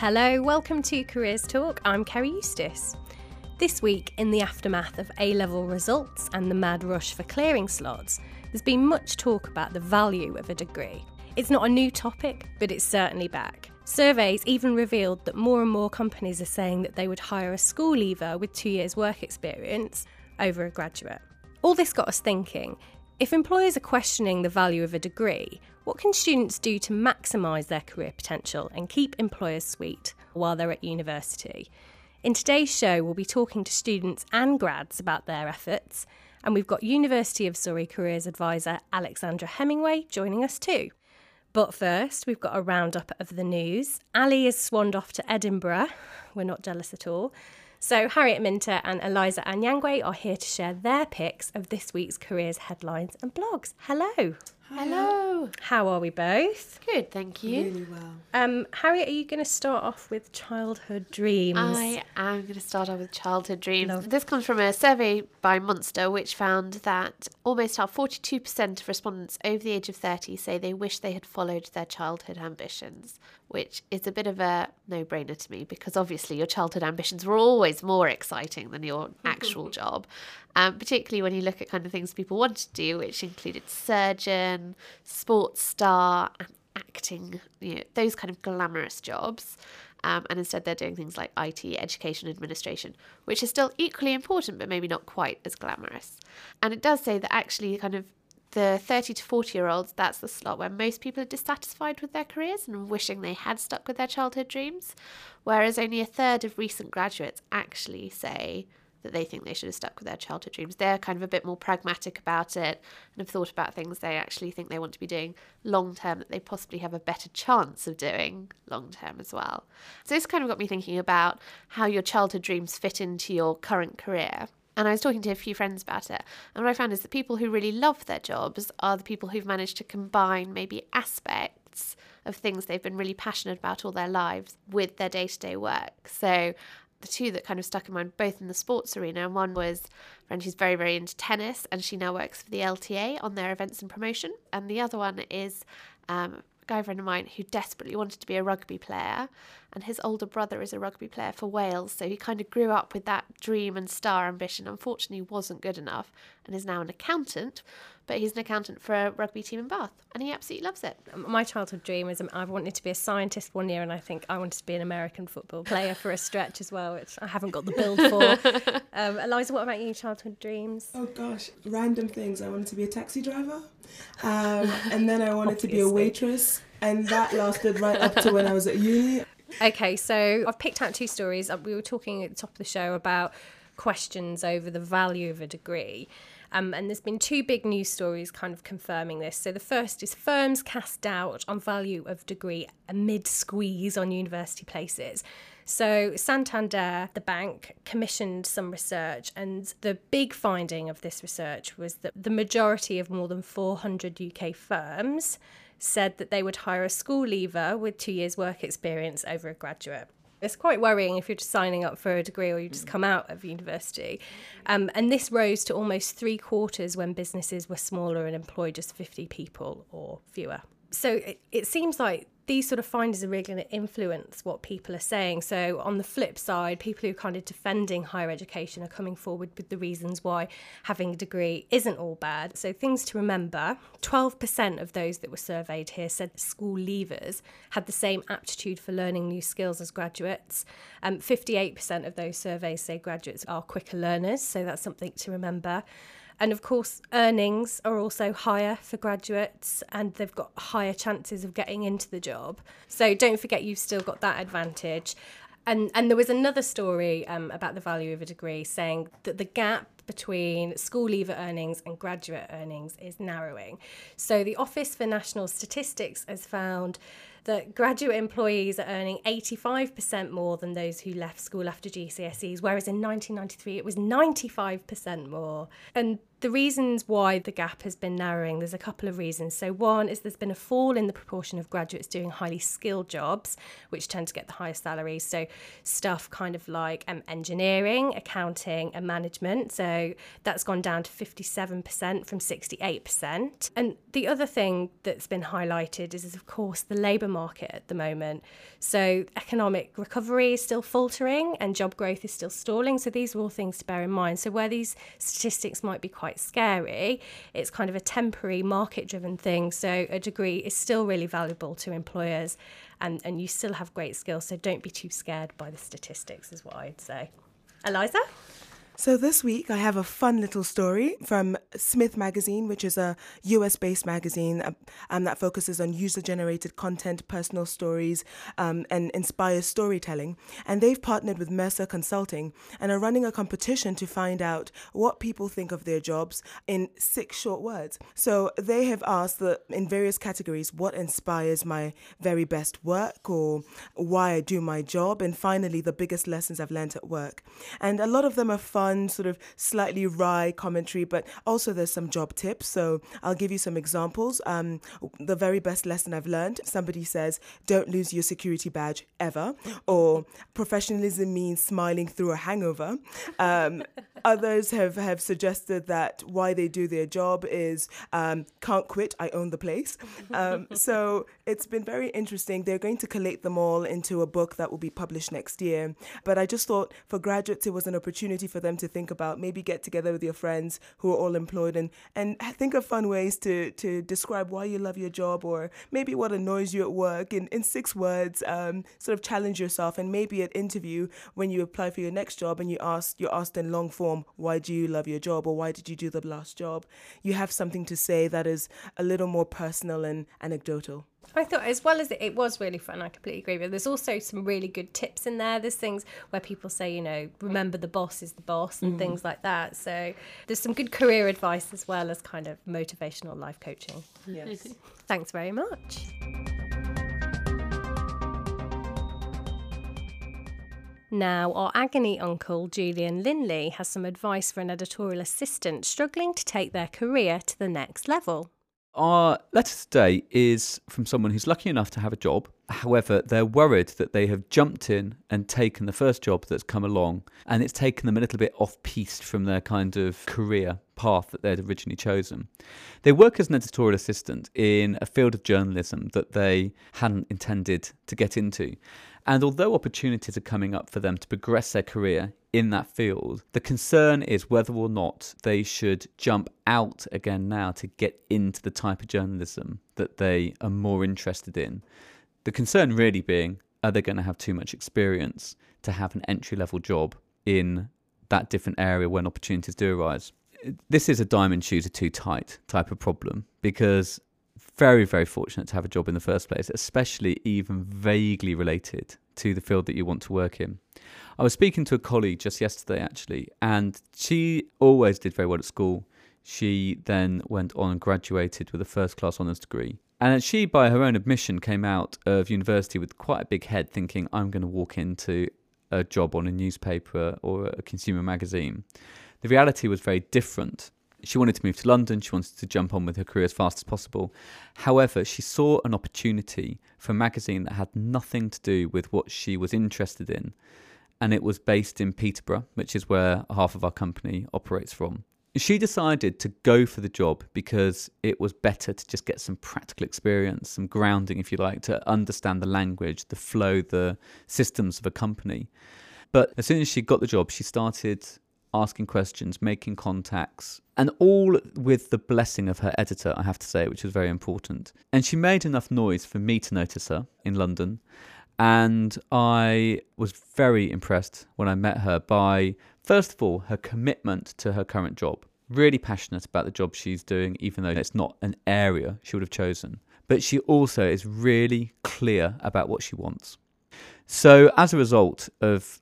Hello, welcome to Careers Talk. I'm Kerry Eustace. This week, in the aftermath of A level results and the mad rush for clearing slots, there's been much talk about the value of a degree. It's not a new topic, but it's certainly back. Surveys even revealed that more and more companies are saying that they would hire a school leaver with two years' work experience over a graduate. All this got us thinking if employers are questioning the value of a degree, what can students do to maximise their career potential and keep employers sweet while they're at university? In today's show, we'll be talking to students and grads about their efforts, and we've got University of Surrey Careers Advisor Alexandra Hemingway joining us too. But first, we've got a roundup of the news. Ali is swanned off to Edinburgh. We're not jealous at all. So, Harriet Minter and Eliza Anyangwe are here to share their picks of this week's careers headlines and blogs. Hello. Hello. How are we both? Good, thank you. Really well. Um, Harriet, are you going to start off with childhood dreams? I am going to start off with childhood dreams. Love. This comes from a survey by Monster, which found that almost half, 42% of respondents over the age of 30 say they wish they had followed their childhood ambitions, which is a bit of a no brainer to me because obviously your childhood ambitions were always more exciting than your actual job. Um, particularly when you look at kind of things people wanted to do, which included surgeon, sports star, and acting, you know, those kind of glamorous jobs. Um, and instead, they're doing things like IT, education administration, which is still equally important, but maybe not quite as glamorous. And it does say that actually, kind of the 30 to 40 year olds, that's the slot where most people are dissatisfied with their careers and wishing they had stuck with their childhood dreams. Whereas only a third of recent graduates actually say that they think they should have stuck with their childhood dreams. They're kind of a bit more pragmatic about it and have thought about things they actually think they want to be doing long term that they possibly have a better chance of doing long term as well. So this kind of got me thinking about how your childhood dreams fit into your current career. And I was talking to a few friends about it. And what I found is that people who really love their jobs are the people who've managed to combine maybe aspects of things they've been really passionate about all their lives with their day to day work. So the two that kind of stuck in mind, both in the sports arena. And one was a friend who's very, very into tennis, and she now works for the LTA on their events and promotion. And the other one is um, a guy friend of mine who desperately wanted to be a rugby player, and his older brother is a rugby player for Wales. So he kind of grew up with that dream and star ambition. Unfortunately, wasn't good enough, and is now an accountant. But he's an accountant for a rugby team in Bath, and he absolutely loves it. My childhood dream is um, I wanted to be a scientist one year, and I think I wanted to be an American football player for a stretch as well, which I haven't got the build for. um, Eliza, what about you? Childhood dreams? Oh gosh, random things. I wanted to be a taxi driver, um, and then I wanted to be a waitress, and that lasted right up to when I was at uni. Okay, so I've picked out two stories. Uh, We were talking at the top of the show about questions over the value of a degree. Um, and there's been two big news stories kind of confirming this. So the first is firms cast doubt on value of degree amid squeeze on university places. So Santander, the bank, commissioned some research, and the big finding of this research was that the majority of more than 400 UK firms said that they would hire a school leaver with two years' work experience over a graduate. It's quite worrying if you're just signing up for a degree or you just come out of university. Um, and this rose to almost three quarters when businesses were smaller and employed just 50 people or fewer. So it, it seems like these sort of findings are really going to influence what people are saying. So, on the flip side, people who are kind of defending higher education are coming forward with the reasons why having a degree isn't all bad. So, things to remember 12% of those that were surveyed here said school leavers had the same aptitude for learning new skills as graduates. Um, 58% of those surveys say graduates are quicker learners, so that's something to remember. And of course, earnings are also higher for graduates and they've got higher chances of getting into the job. So don't forget you've still got that advantage. And, and there was another story um, about the value of a degree saying that the gap between school leaver earnings and graduate earnings is narrowing. So the Office for National Statistics has found that graduate employees are earning 85% more than those who left school after GCSEs, whereas in 1993 it was 95% more. And the reasons why the gap has been narrowing, there's a couple of reasons. So, one is there's been a fall in the proportion of graduates doing highly skilled jobs, which tend to get the highest salaries. So, stuff kind of like um, engineering, accounting, and management. So, that's gone down to 57% from 68%. And the other thing that's been highlighted is, of course, the labour market at the moment. So, economic recovery is still faltering and job growth is still stalling. So, these are all things to bear in mind. So, where these statistics might be quite scary, it's kind of a temporary market driven thing. So, a degree is still really valuable to employers and, and you still have great skills. So, don't be too scared by the statistics, is what I'd say. Eliza? So, this week I have a fun little story from Smith Magazine, which is a US based magazine um, that focuses on user generated content, personal stories, um, and inspires storytelling. And they've partnered with Mercer Consulting and are running a competition to find out what people think of their jobs in six short words. So, they have asked the, in various categories what inspires my very best work or why I do my job, and finally, the biggest lessons I've learned at work. And a lot of them are fun fun, sort of slightly wry commentary, but also there's some job tips. So I'll give you some examples. Um, the very best lesson I've learned somebody says, don't lose your security badge ever, or professionalism means smiling through a hangover. Um, others have, have suggested that why they do their job is um, can't quit, I own the place. Um, so it's been very interesting. They're going to collate them all into a book that will be published next year. But I just thought for graduates, it was an opportunity for them to think about. Maybe get together with your friends who are all employed and, and think of fun ways to, to describe why you love your job or maybe what annoys you at work in, in six words. Um, sort of challenge yourself and maybe at interview when you apply for your next job and you ask you're asked in long form, why do you love your job or why did you do the last job? You have something to say that is a little more personal and anecdotal. I thought, as well as it, it, was really fun, I completely agree with. There's also some really good tips in there. There's things where people say, you know, remember the boss is the boss and mm. things like that. So there's some good career advice as well as kind of motivational life coaching. Yes. Thanks very much. Now, our agony uncle, Julian Linley, has some advice for an editorial assistant struggling to take their career to the next level. Our letter today is from someone who's lucky enough to have a job. However, they're worried that they have jumped in and taken the first job that's come along, and it's taken them a little bit off piste from their kind of career path that they'd originally chosen. They work as an editorial assistant in a field of journalism that they hadn't intended to get into. And although opportunities are coming up for them to progress their career in that field, the concern is whether or not they should jump out again now to get into the type of journalism that they are more interested in. The concern really being are they going to have too much experience to have an entry level job in that different area when opportunities do arise? This is a diamond shoes are too tight type of problem because very, very fortunate to have a job in the first place, especially even vaguely related to the field that you want to work in. I was speaking to a colleague just yesterday, actually, and she always did very well at school. She then went on and graduated with a first class honours degree. And she, by her own admission, came out of university with quite a big head, thinking, I'm going to walk into a job on a newspaper or a consumer magazine. The reality was very different she wanted to move to London. She wanted to jump on with her career as fast as possible. However, she saw an opportunity for a magazine that had nothing to do with what she was interested in. And it was based in Peterborough, which is where half of our company operates from. She decided to go for the job because it was better to just get some practical experience, some grounding, if you like, to understand the language, the flow, the systems of a company. But as soon as she got the job, she started asking questions, making contacts, and all with the blessing of her editor, I have to say, which was very important. And she made enough noise for me to notice her in London. And I was very impressed when I met her by, first of all, her commitment to her current job. Really passionate about the job she's doing, even though it's not an area she would have chosen. But she also is really clear about what she wants. So, as a result of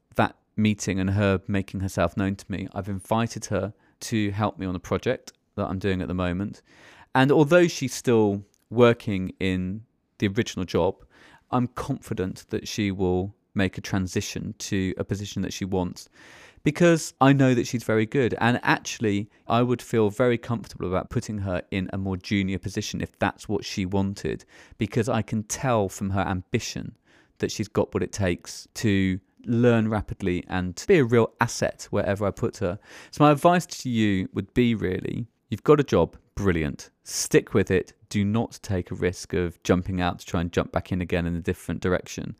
meeting and her making herself known to me, I've invited her to help me on a project that I'm doing at the moment. And although she's still working in the original job, I'm confident that she will make a transition to a position that she wants. because I know that she's very good. And actually, I would feel very comfortable about putting her in a more junior position if that's what she wanted, because I can tell from her ambition that she's got what it takes to learn rapidly and be a real asset wherever I put her. So, my advice to you would be really you've got a job, brilliant. Stick with it. Do not take a risk of jumping out to try and jump back in again in a different direction.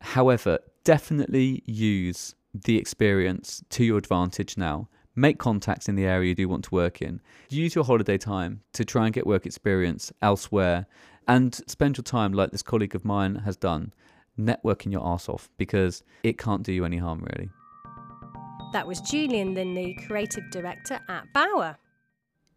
However, definitely use the experience to your advantage now. Make contacts in the area you do want to work in. Use your holiday time to try and get work experience elsewhere and spend your time, like this colleague of mine has done, networking your ass off because it can't do you any harm, really. That was Julian Linley, creative director at Bauer.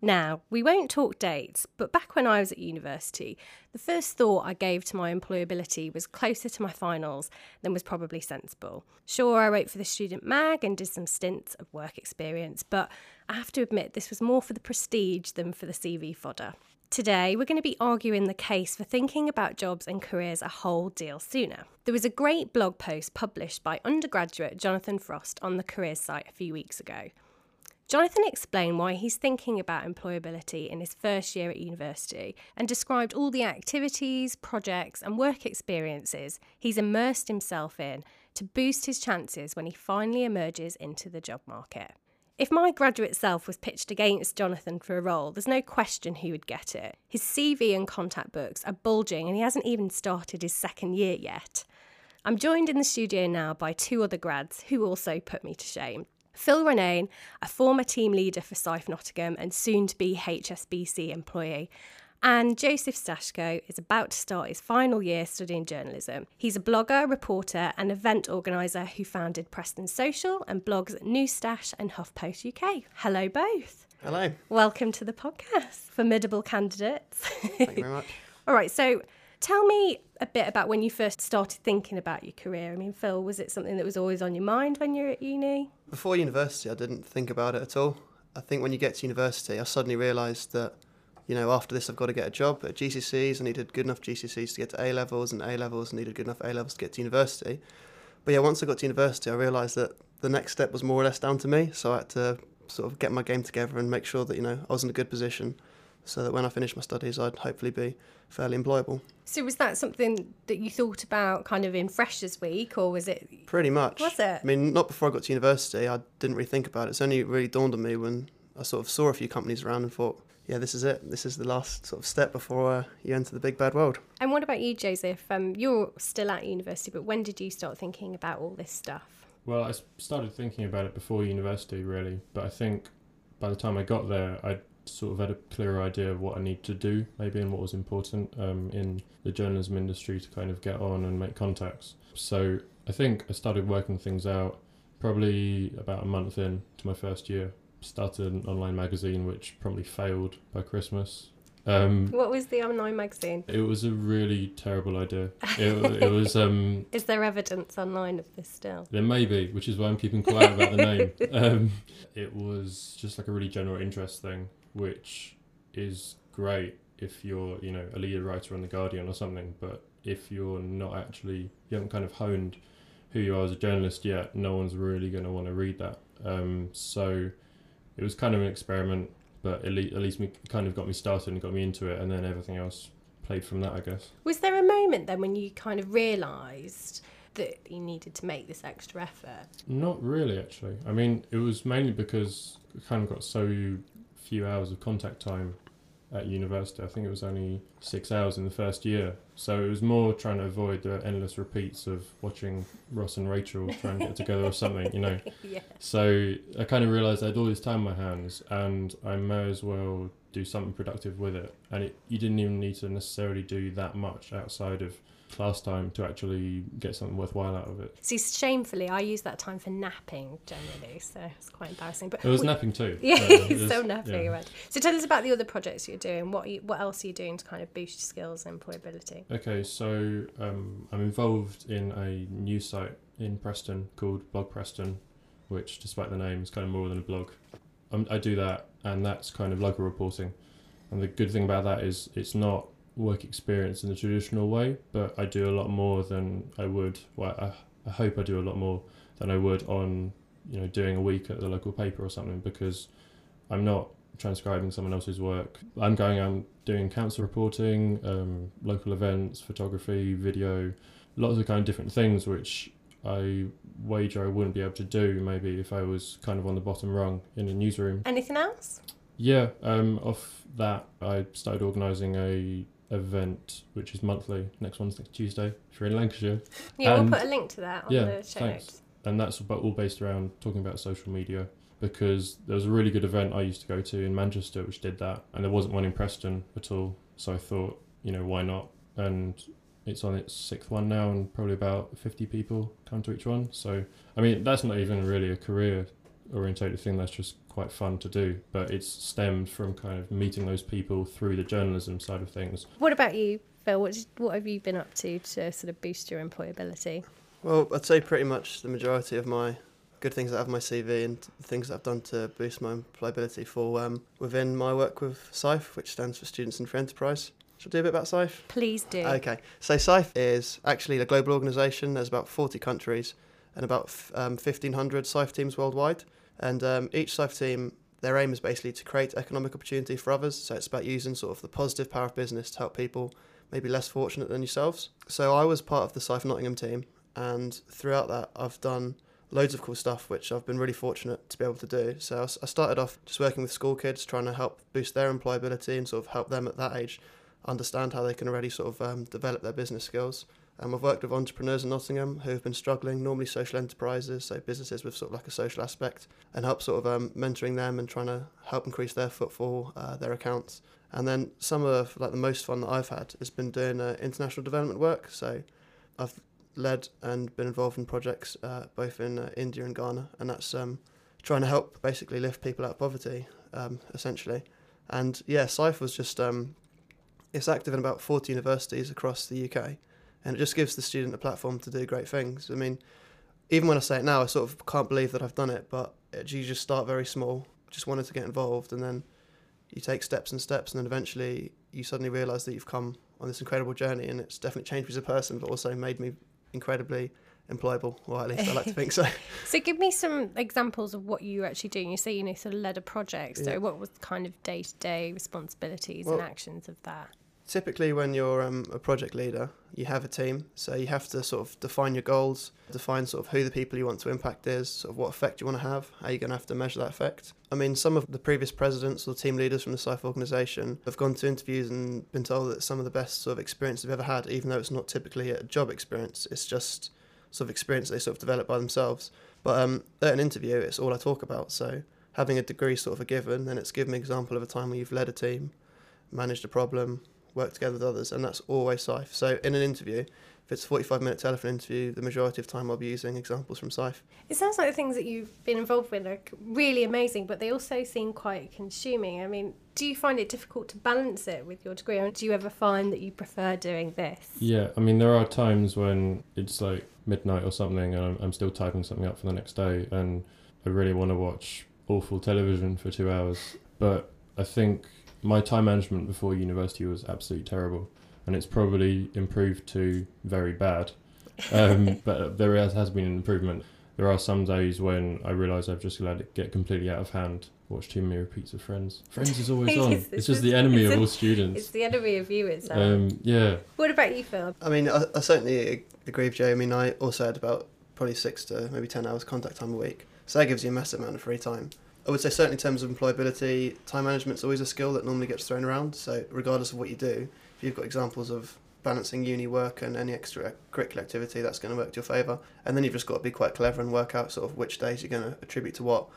Now, we won't talk dates, but back when I was at university, the first thought I gave to my employability was closer to my finals than was probably sensible. Sure, I wrote for the student mag and did some stints of work experience, but I have to admit this was more for the prestige than for the CV fodder. Today, we're going to be arguing the case for thinking about jobs and careers a whole deal sooner. There was a great blog post published by undergraduate Jonathan Frost on the careers site a few weeks ago. Jonathan explained why he's thinking about employability in his first year at university and described all the activities, projects, and work experiences he's immersed himself in to boost his chances when he finally emerges into the job market. If my graduate self was pitched against Jonathan for a role, there's no question he would get it. His CV and contact books are bulging and he hasn't even started his second year yet. I'm joined in the studio now by two other grads who also put me to shame. Phil Ronayne, a former team leader for SIFE Nottingham and soon to be HSBC employee, and Joseph Stashko is about to start his final year studying journalism. He's a blogger, reporter, and event organiser who founded Preston Social and blogs at New Stash and HuffPost UK. Hello, both. Hello. Welcome to the podcast. Formidable candidates. Thank you very much. All right, so tell me a bit about when you first started thinking about your career. I mean, Phil, was it something that was always on your mind when you were at uni? Before university, I didn't think about it at all. I think when you get to university, I suddenly realised that, you know, after this, I've got to get a job at GCSEs. I needed good enough GCSEs to get to A levels, and A levels I needed good enough A levels to get to university. But yeah, once I got to university, I realised that the next step was more or less down to me. So I had to sort of get my game together and make sure that you know I was in a good position, so that when I finished my studies, I'd hopefully be fairly employable. So was that something that you thought about kind of in Freshers Week, or was it? Pretty much. Was it? I mean, not before I got to university. I didn't really think about it. It's only really dawned on me when I sort of saw a few companies around and thought, yeah, this is it. This is the last sort of step before uh, you enter the big bad world. And what about you, Joseph? Um, you're still at university, but when did you start thinking about all this stuff? Well, I started thinking about it before university, really, but I think by the time I got there, I sort of had a clearer idea of what I need to do, maybe, and what was important um, in the journalism industry to kind of get on and make contacts. So I think I started working things out probably about a month in to my first year. Started an online magazine, which probably failed by Christmas. Um, What was the online magazine? it was a really terrible idea. It, it was um, Is there evidence online of this still? There may be, which is why I'm keeping quiet about the name. Um, it was just like a really general interest thing, which is great if you're, you know, a lead writer on the Guardian or something. But if you're not actually, you haven't kind of honed who you are as a journalist yet, no one's really going to want to read that. Um, so it was kind of an experiment, but at least, at least me kind of got me started and got me into it, and then everything else played from that, I guess. Was there a moment then when you kind of realised that you needed to make this extra effort? Not really, actually. I mean, it was mainly because I kind of got so few hours of contact time at university. I think it was only six hours in the first year. So it was more trying to avoid the endless repeats of watching Ross and Rachel trying to get together or something, you know. yeah. So I kind of realised I had all this time in my hands and I may as well do something productive with it. And it, you didn't even need to necessarily do that much outside of class time to actually get something worthwhile out of it. See, shamefully, I use that time for napping generally, so it's quite embarrassing. But It was w- napping too. Yeah, was- so napping yeah. around. So tell us about the other projects you're doing. What you, what else are you doing to kind of boost your skills and employability? Okay, so um, I'm involved in a new site in Preston called Blog Preston, which, despite the name, is kind of more than a blog. Um, I do that, and that's kind of local reporting. And the good thing about that is it's not work experience in the traditional way, but I do a lot more than I would. Well, I, I hope I do a lot more than I would on you know doing a week at the local paper or something because I'm not transcribing someone else's work. I'm going out doing council reporting, um, local events, photography, video, lots of kind of different things which I wager I wouldn't be able to do maybe if I was kind of on the bottom rung in a newsroom. Anything else? Yeah, um, off that I started organising a event which is monthly. Next one's next Tuesday if you're in Lancashire, Yeah, And- we'll put a link to that on yeah, the show thanks. notes. and that's about all based around talking about social media. Because there was a really good event I used to go to in Manchester which did that, and there wasn't one in Preston at all. So I thought, you know, why not? And it's on its sixth one now, and probably about 50 people come to each one. So, I mean, that's not even really a career orientated thing, that's just quite fun to do. But it's stemmed from kind of meeting those people through the journalism side of things. What about you, Phil? What, did- what have you been up to to sort of boost your employability? Well, I'd say pretty much the majority of my good things that I have my CV and things that I've done to boost my employability for um, within my work with SIFE, which stands for Students in Free Enterprise. Should I do a bit about SIFE? Please do. Okay, so SIFE is actually a global organisation. There's about 40 countries and about um, 1,500 SIFE teams worldwide. And um, each SIFE team, their aim is basically to create economic opportunity for others. So it's about using sort of the positive power of business to help people maybe less fortunate than yourselves. So I was part of the SIFE Nottingham team, and throughout that, I've done loads of cool stuff, which I've been really fortunate to be able to do. So I started off just working with school kids, trying to help boost their employability and sort of help them at that age understand how they can already sort of um, develop their business skills. And we've worked with entrepreneurs in Nottingham who have been struggling, normally social enterprises, so businesses with sort of like a social aspect, and help sort of um, mentoring them and trying to help increase their footfall, uh, their accounts. And then some of like the most fun that I've had has been doing uh, international development work. So I've led and been involved in projects uh, both in uh, India and Ghana, and that's um, trying to help basically lift people out of poverty, um, essentially. And yeah, SIFE was just um, it's active in about 40 universities across the UK, and it just gives the student a platform to do great things. I mean, even when I say it now, I sort of can't believe that I've done it, but it, you just start very small, just wanted to get involved, and then you take steps and steps, and then eventually you suddenly realise that you've come on this incredible journey, and it's definitely changed me as a person, but also made me incredibly employable, or at least I like to think so. So give me some examples of what you were actually doing. You say you know sort of led a project. So Yeah. what was kind of day to day responsibilities Well- and actions of that? Typically, when you're um, a project leader, you have a team, so you have to sort of define your goals, define sort of who the people you want to impact is, sort of what effect you want to have, how you're going to have to measure that effect. I mean, some of the previous presidents or team leaders from the SIFE organisation have gone to interviews and been told that some of the best sort of experience they've ever had, even though it's not typically a job experience, it's just sort of experience they sort of develop by themselves. But um, at an interview, it's all I talk about. So having a degree sort of a given, then it's give me an example of a time where you've led a team, managed a problem, work together with others, and that's always SIFE. So in an interview, if it's a 45 minute telephone interview, the majority of time I'll be using examples from SIFE. It sounds like the things that you've been involved with are really amazing, but they also seem quite consuming. I mean, do you find it difficult to balance it with your degree, or do you ever find that you prefer doing this? Yeah, I mean, there are times when it's like midnight or something, and I'm, I'm still typing something up for the next day, and I really want to watch awful television for two hours. But I think my time management before university was absolutely terrible, and it's probably improved to very bad. Um, but there has, has been an improvement. There are some days when I realise I've just let it get completely out of hand. Watch too many repeats of Friends. Friends is always on. It's, it's just the enemy of a- all students. It's the enemy of you itself. Um, yeah, what about you, Phil? I mean, I, I certainly agree with Joe. I mean, I also had about probably six to maybe 10 hours contact time a week. So that gives you a massive amount of free time. I would say, certainly in terms of employability, time management's always a skill that normally gets thrown around. So, regardless of what you do, if you've got examples of balancing uni work and any extra curricular activity, that's going to work to your favour. And then you've just got to be quite clever and work out sort of which days you're going to attribute to what.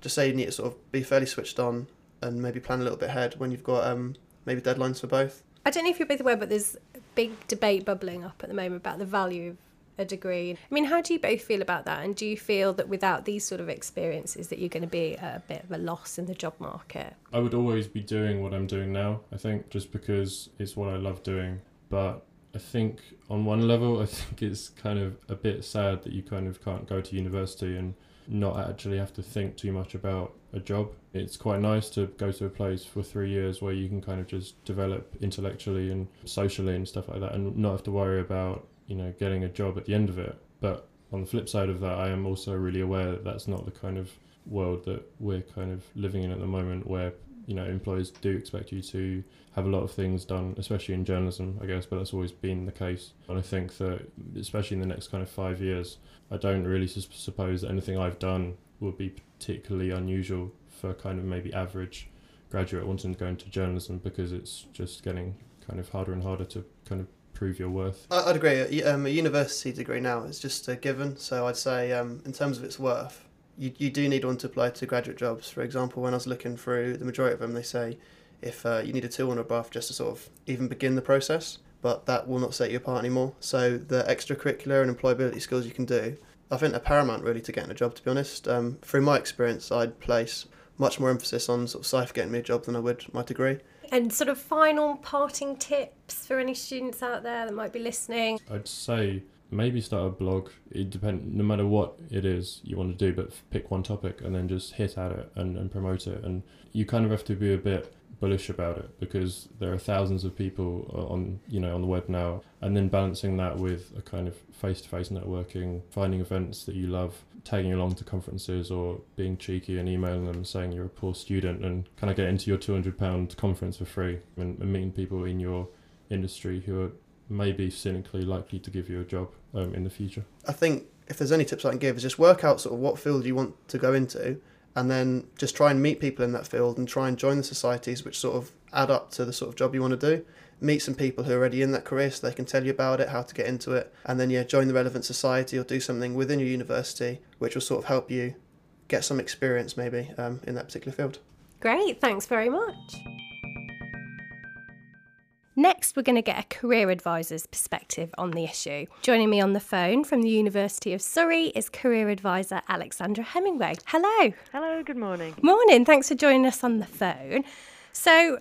Just say you need to sort of be fairly switched on and maybe plan a little bit ahead when you've got um, maybe deadlines for both. I don't know if you're both aware, but there's a big debate bubbling up at the moment about the value of a degree. I mean, how do you both feel about that? And do you feel that without these sort of experiences, that you're going to be at a bit of a loss in the job market? I would always be doing what I'm doing now, I think, just because it's what I love doing. But I think on one level, I think it's kind of a bit sad that you kind of can't go to university and not actually have to think too much about a job. It's quite nice to go to a place for three years where you can kind of just develop intellectually and socially and stuff like that and not have to worry about, you know, getting a job at the end of it. But on the flip side of that, I am also really aware that that's not the kind of world that we're kind of living in at the moment, where you know employers do expect you to have a lot of things done, especially in journalism, I guess. But that's always been the case, and I think that especially in the next kind of five years, I don't really su- suppose that anything I've done would be particularly unusual for kind of maybe average graduate wanting to go into journalism because it's just getting kind of harder and harder to kind of prove your worth. I- I'd agree. A, um, a university degree now is just a given. So I'd say, um, in terms of its worth, you, you do need one to apply to graduate jobs. For example, when I was looking through the majority of them, they say if uh, you need a two or above just to sort of even begin the process, but that will not set you apart anymore. So the extracurricular and employability skills you can do, I think are paramount really to getting a job. To be honest, um, through my experience, I'd place much more emphasis on sort of SIFE getting me a job than I would my degree. And sort of final parting tips for any students out there that might be listening. I'd say maybe start a blog. It depend no matter what it is you want to do, but pick one topic and then just hit at it and, and promote it. And you kind of have to be a bit bullish about it because there are thousands of people on you know on the web now and then balancing that with a kind of face-to-face networking finding events that you love tagging along to conferences or being cheeky and emailing them saying you're a poor student and kind of get into your 200 pound conference for free and, and meeting people in your industry who are maybe cynically likely to give you a job um, in the future. I think if there's any tips I can give is just work out sort of what field you want to go into and then just try and meet people in that field and try and join the societies which sort of add up to the sort of job you want to do. Meet some people who are already in that career so they can tell you about it, how to get into it, and then yeah, join the relevant society or do something within your university which will sort of help you get some experience maybe um, in that particular field. Great, thanks very much. Next, we're going to get a career advisor's perspective on the issue. Joining me on the phone from the University of Surrey is career advisor Alexandra Hemingway. Hello. Hello, good morning. Morning, thanks for joining us on the phone. So,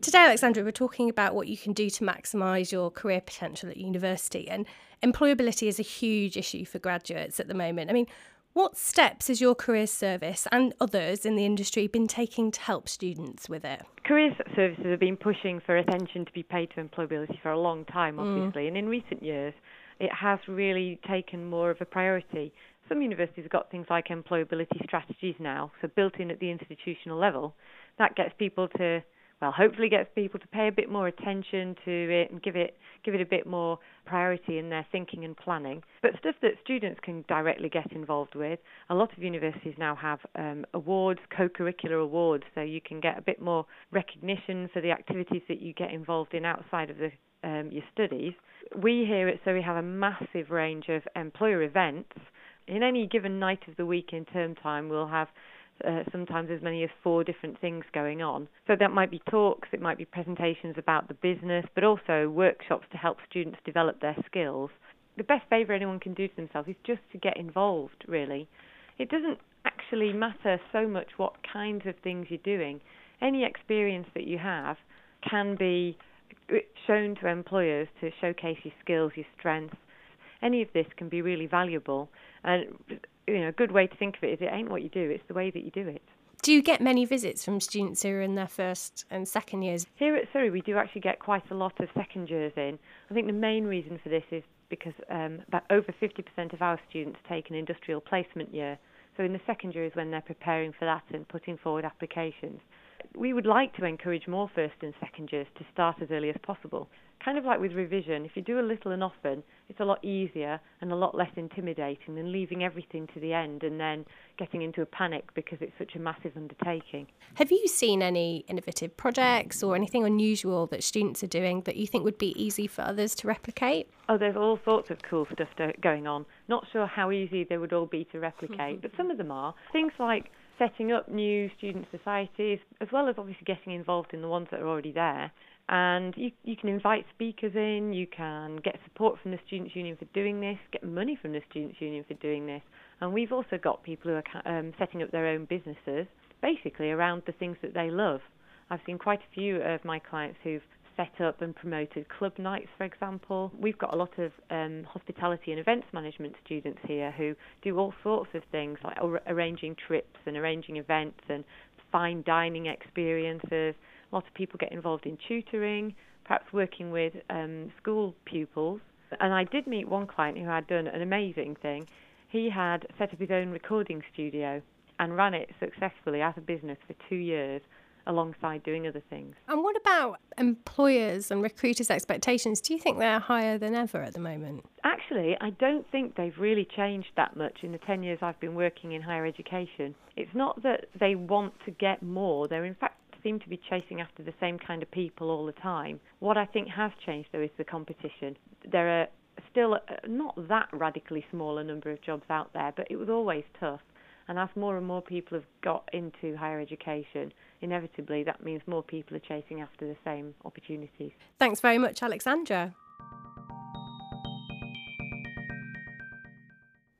today, Alexandra, we're talking about what you can do to maximise your career potential at university, and employability is a huge issue for graduates at the moment. I mean, what steps has your career service and others in the industry been taking to help students with it? Career services have been pushing for attention to be paid to employability for a long time, obviously, mm. and in recent years it has really taken more of a priority. Some universities have got things like employability strategies now, so built in at the institutional level. That gets people to well, hopefully gets people to pay a bit more attention to it and give it give it a bit more priority in their thinking and planning. But stuff that students can directly get involved with. A lot of universities now have um, awards, co-curricular awards, so you can get a bit more recognition for the activities that you get involved in outside of the um, your studies. We here at Surrey have a massive range of employer events. In any given night of the week in term time, we'll have uh, sometimes as many as four different things going on. So that might be talks, it might be presentations about the business, but also workshops to help students develop their skills. The best favour anyone can do to themselves is just to get involved, really. It doesn't actually matter so much what kinds of things you're doing. Any experience that you have can be shown to employers to showcase your skills, your strengths. Any of this can be really valuable. And you know, a good way to think of it is it ain't what you do, it's the way that you do it. Do you get many visits from students who are in their first and second years? Here at Surrey, we do actually get quite a lot of second years in. I think the main reason for this is because um, about over 50% of our students take an industrial placement year. So in the second year is when they're preparing for that and putting forward applications. We would like to encourage more first and second years to start as early as possible kind of like with revision, if you do a little and often, it's a lot easier and a lot less intimidating than leaving everything to the end and then getting into a panic because it's such a massive undertaking. Have you seen any innovative projects or anything unusual that students are doing that you think would be easy for others to replicate? Oh, there's all sorts of cool stuff going on. Not sure how easy they would all be to replicate, but some of them are. Things like setting up new student societies, as well as obviously getting involved in the ones that are already there and you, you can invite speakers in, you can get support from the Students' Union for doing this, get money from the Students' Union for doing this. And we've also got people who are um, setting up their own businesses basically around the things that they love. I've seen quite a few of my clients who've set up and promoted club nights, for example. We've got a lot of um, hospitality and events management students here who do all sorts of things like ar- arranging trips and arranging events and fine dining experiences lot of people get involved in tutoring, perhaps working with um, school pupils. And I did meet one client who had done an amazing thing. He had set up his own recording studio and ran it successfully as a business for two years alongside doing other things. And what about employers and recruiters' expectations? Do you think they're higher than ever at the moment? Actually, I don't think they've really changed that much in the 10 years I've been working in higher education. It's not that they want to get more, they're in fact seem to be chasing after the same kind of people all the time. What I think has changed though is the competition. There are still uh, not that radically smaller number of jobs out there, but it was always tough. And as more and more people have got into higher education, inevitably that means more people are chasing after the same opportunities. Thanks very much, Alexandra.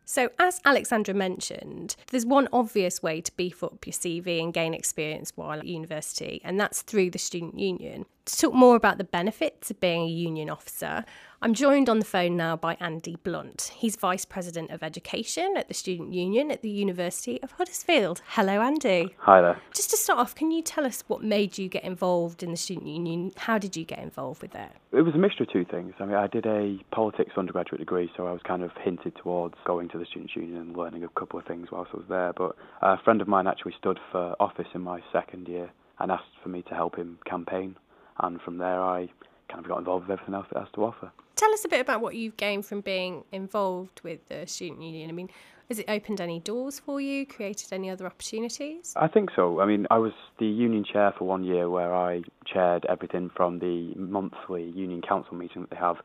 So, as Alexandra mentioned, there's one obvious way to beef up your CV and gain experience while at university, and that's through the student union. To talk more about the benefits of being a union officer, I'm joined on the phone now by Andy Blunt. He's Vice President of Education at the Student Union at the University of Huddersfield. Hello, Andy. Hi there. Just to start off, can you tell us what made you get involved in the Student Union? How did you get involved with it? It was a mixture of two things. I mean, I did a politics undergraduate degree, so I was kind of hinted towards going to the Students' Union and learning a couple of things whilst I was there. But a friend of mine actually stood for office in my second year and asked for me to help him campaign. And from there, I kind of got involved with everything else it has to offer. Tell us a bit about what you've gained from being involved with the student union. I mean, has it opened any doors for you, created any other opportunities? I think so. I mean, I was the union chair for one year where I chaired everything from the monthly union council meeting that they have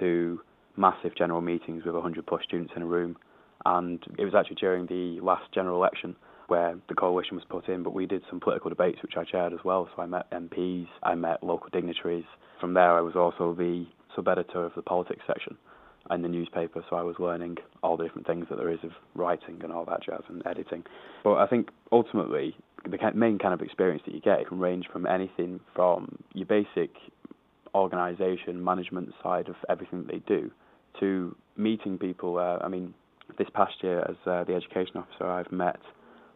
to massive general meetings with 100 plus students in a room. And it was actually during the last general election where the coalition was put in, but we did some political debates which I chaired as well. So I met MPs, I met local dignitaries. From there, I was also the sub editor of the politics section in the newspaper, so I was learning all the different things that there is of writing and all that jazz and editing. But I think ultimately, the main kind of experience that you get can range from anything from your basic organisation, management side of everything that they do, to meeting people. Uh, I mean, this past year as uh, the education officer, I've met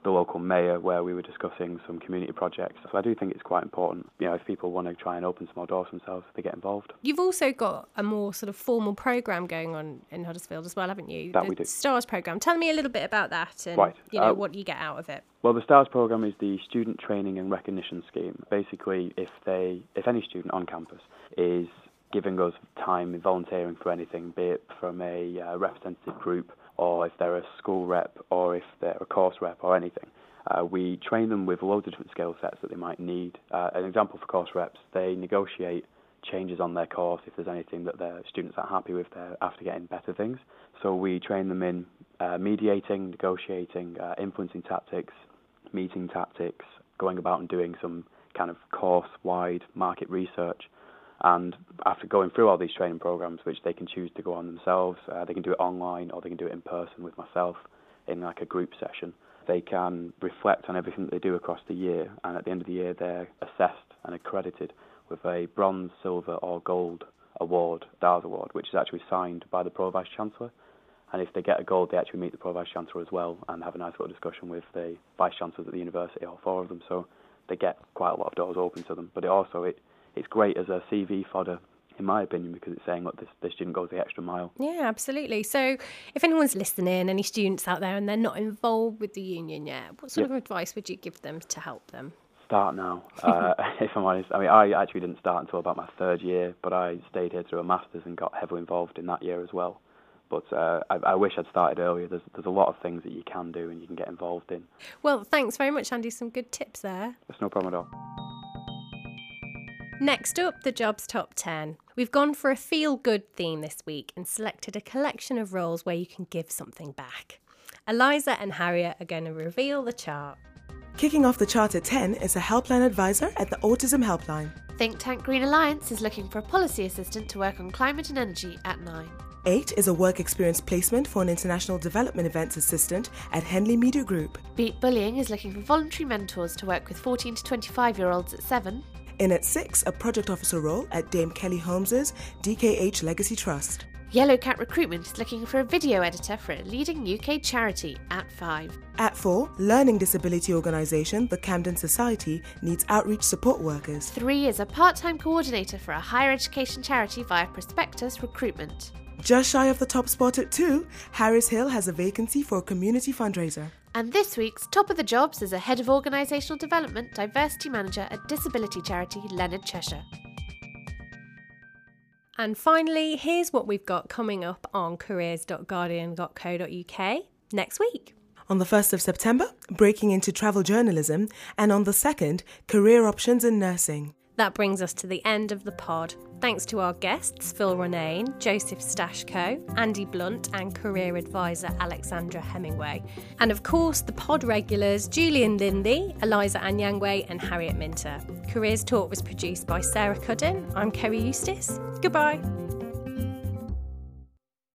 the local mayor where we were discussing some community projects. So I do think it's quite important, you know, if people want to try and open some more doors themselves, they get involved. You've also got a more sort of formal programme going on in Huddersfield as well, haven't you? That the we do. STARS programme. Tell me a little bit about that and Right. you know Uh, what you get out of it. Well, the STARS program is the Student Training and Recognition Scheme. Basically, if they, if any student on campus is giving us time volunteering for anything, be it from a uh, representative group or if they're a school rep or if they're a course rep or anything, uh, we train them with loads of different skill sets that they might need. Uh, an example for course reps, they negotiate changes on their course if there's anything that their students aren't happy with after getting better things. So we train them in uh, mediating, negotiating, uh, influencing tactics, meeting tactics, going about and doing some kind of course-wide market research. And after going through all these training programs, which they can choose to go on themselves, uh, they can do it online or they can do it in person with myself in like a group session. They can reflect on everything that they do across the year, and at the end of the year, they're assessed and accredited with a bronze, silver, or gold award, STARS award, which is actually signed by the Pro Vice Chancellor. And if they get a gold, they actually meet the Pro Vice Chancellor as well and have a nice little discussion with the Vice Chancellors at the university, all four of them. So they get quite a lot of doors open to them. But it also it it's great as a CV fodder, in my opinion, because it's saying, look, this, this student goes the extra mile. Yeah, absolutely. So, if anyone's listening, any students out there, and they're not involved with the union yet, what sort of advice would you give them to help them? Start now, uh, if I'm honest. I mean, I actually didn't start until about my third year, but I stayed here through a master's and got heavily involved in that year as well. But uh, I, I wish I'd started earlier. There's, there's a lot of things that you can do and you can get involved in. Well, thanks very much, Andy. Some good tips there. It's no problem at all. Next up, the Jobs Top 10. We've gone for a feel good theme this week and selected a collection of roles where you can give something back. Eliza and Harriet are going to reveal the chart. Kicking off the chart at 10 is a helpline advisor at the Autism Helpline. Think Tank Green Alliance is looking for a policy assistant to work on climate and energy at 9. 8 is a work experience placement for an international development events assistant at Henley Media Group. Beat Bullying is looking for voluntary mentors to work with 14 to 25 year olds at 7. In at 6, a project officer role at Dame Kelly Holmes's DKH Legacy Trust. Yellow Cat Recruitment is looking for a video editor for a leading UK charity at 5. At 4, learning disability organisation the Camden Society needs outreach support workers. 3 is a part time coordinator for a higher education charity via Prospectus Recruitment. Just shy of the top spot at two, Harris Hill has a vacancy for a community fundraiser. And this week's Top of the Jobs is a Head of Organisational Development Diversity Manager at disability charity Leonard Cheshire. And finally, here's what we've got coming up on careers.guardian.co.uk next week. On the 1st of September, breaking into travel journalism, and on the 2nd, career options in nursing. That brings us to the end of the pod. Thanks to our guests, Phil Ronayne, Joseph Stashko, Andy Blunt, and career advisor Alexandra Hemingway. And of course, the pod regulars Julian Linley, Eliza Anyangwe, and Harriet Minter. Careers Talk was produced by Sarah Cudden. I'm Kerry Eustace. Goodbye.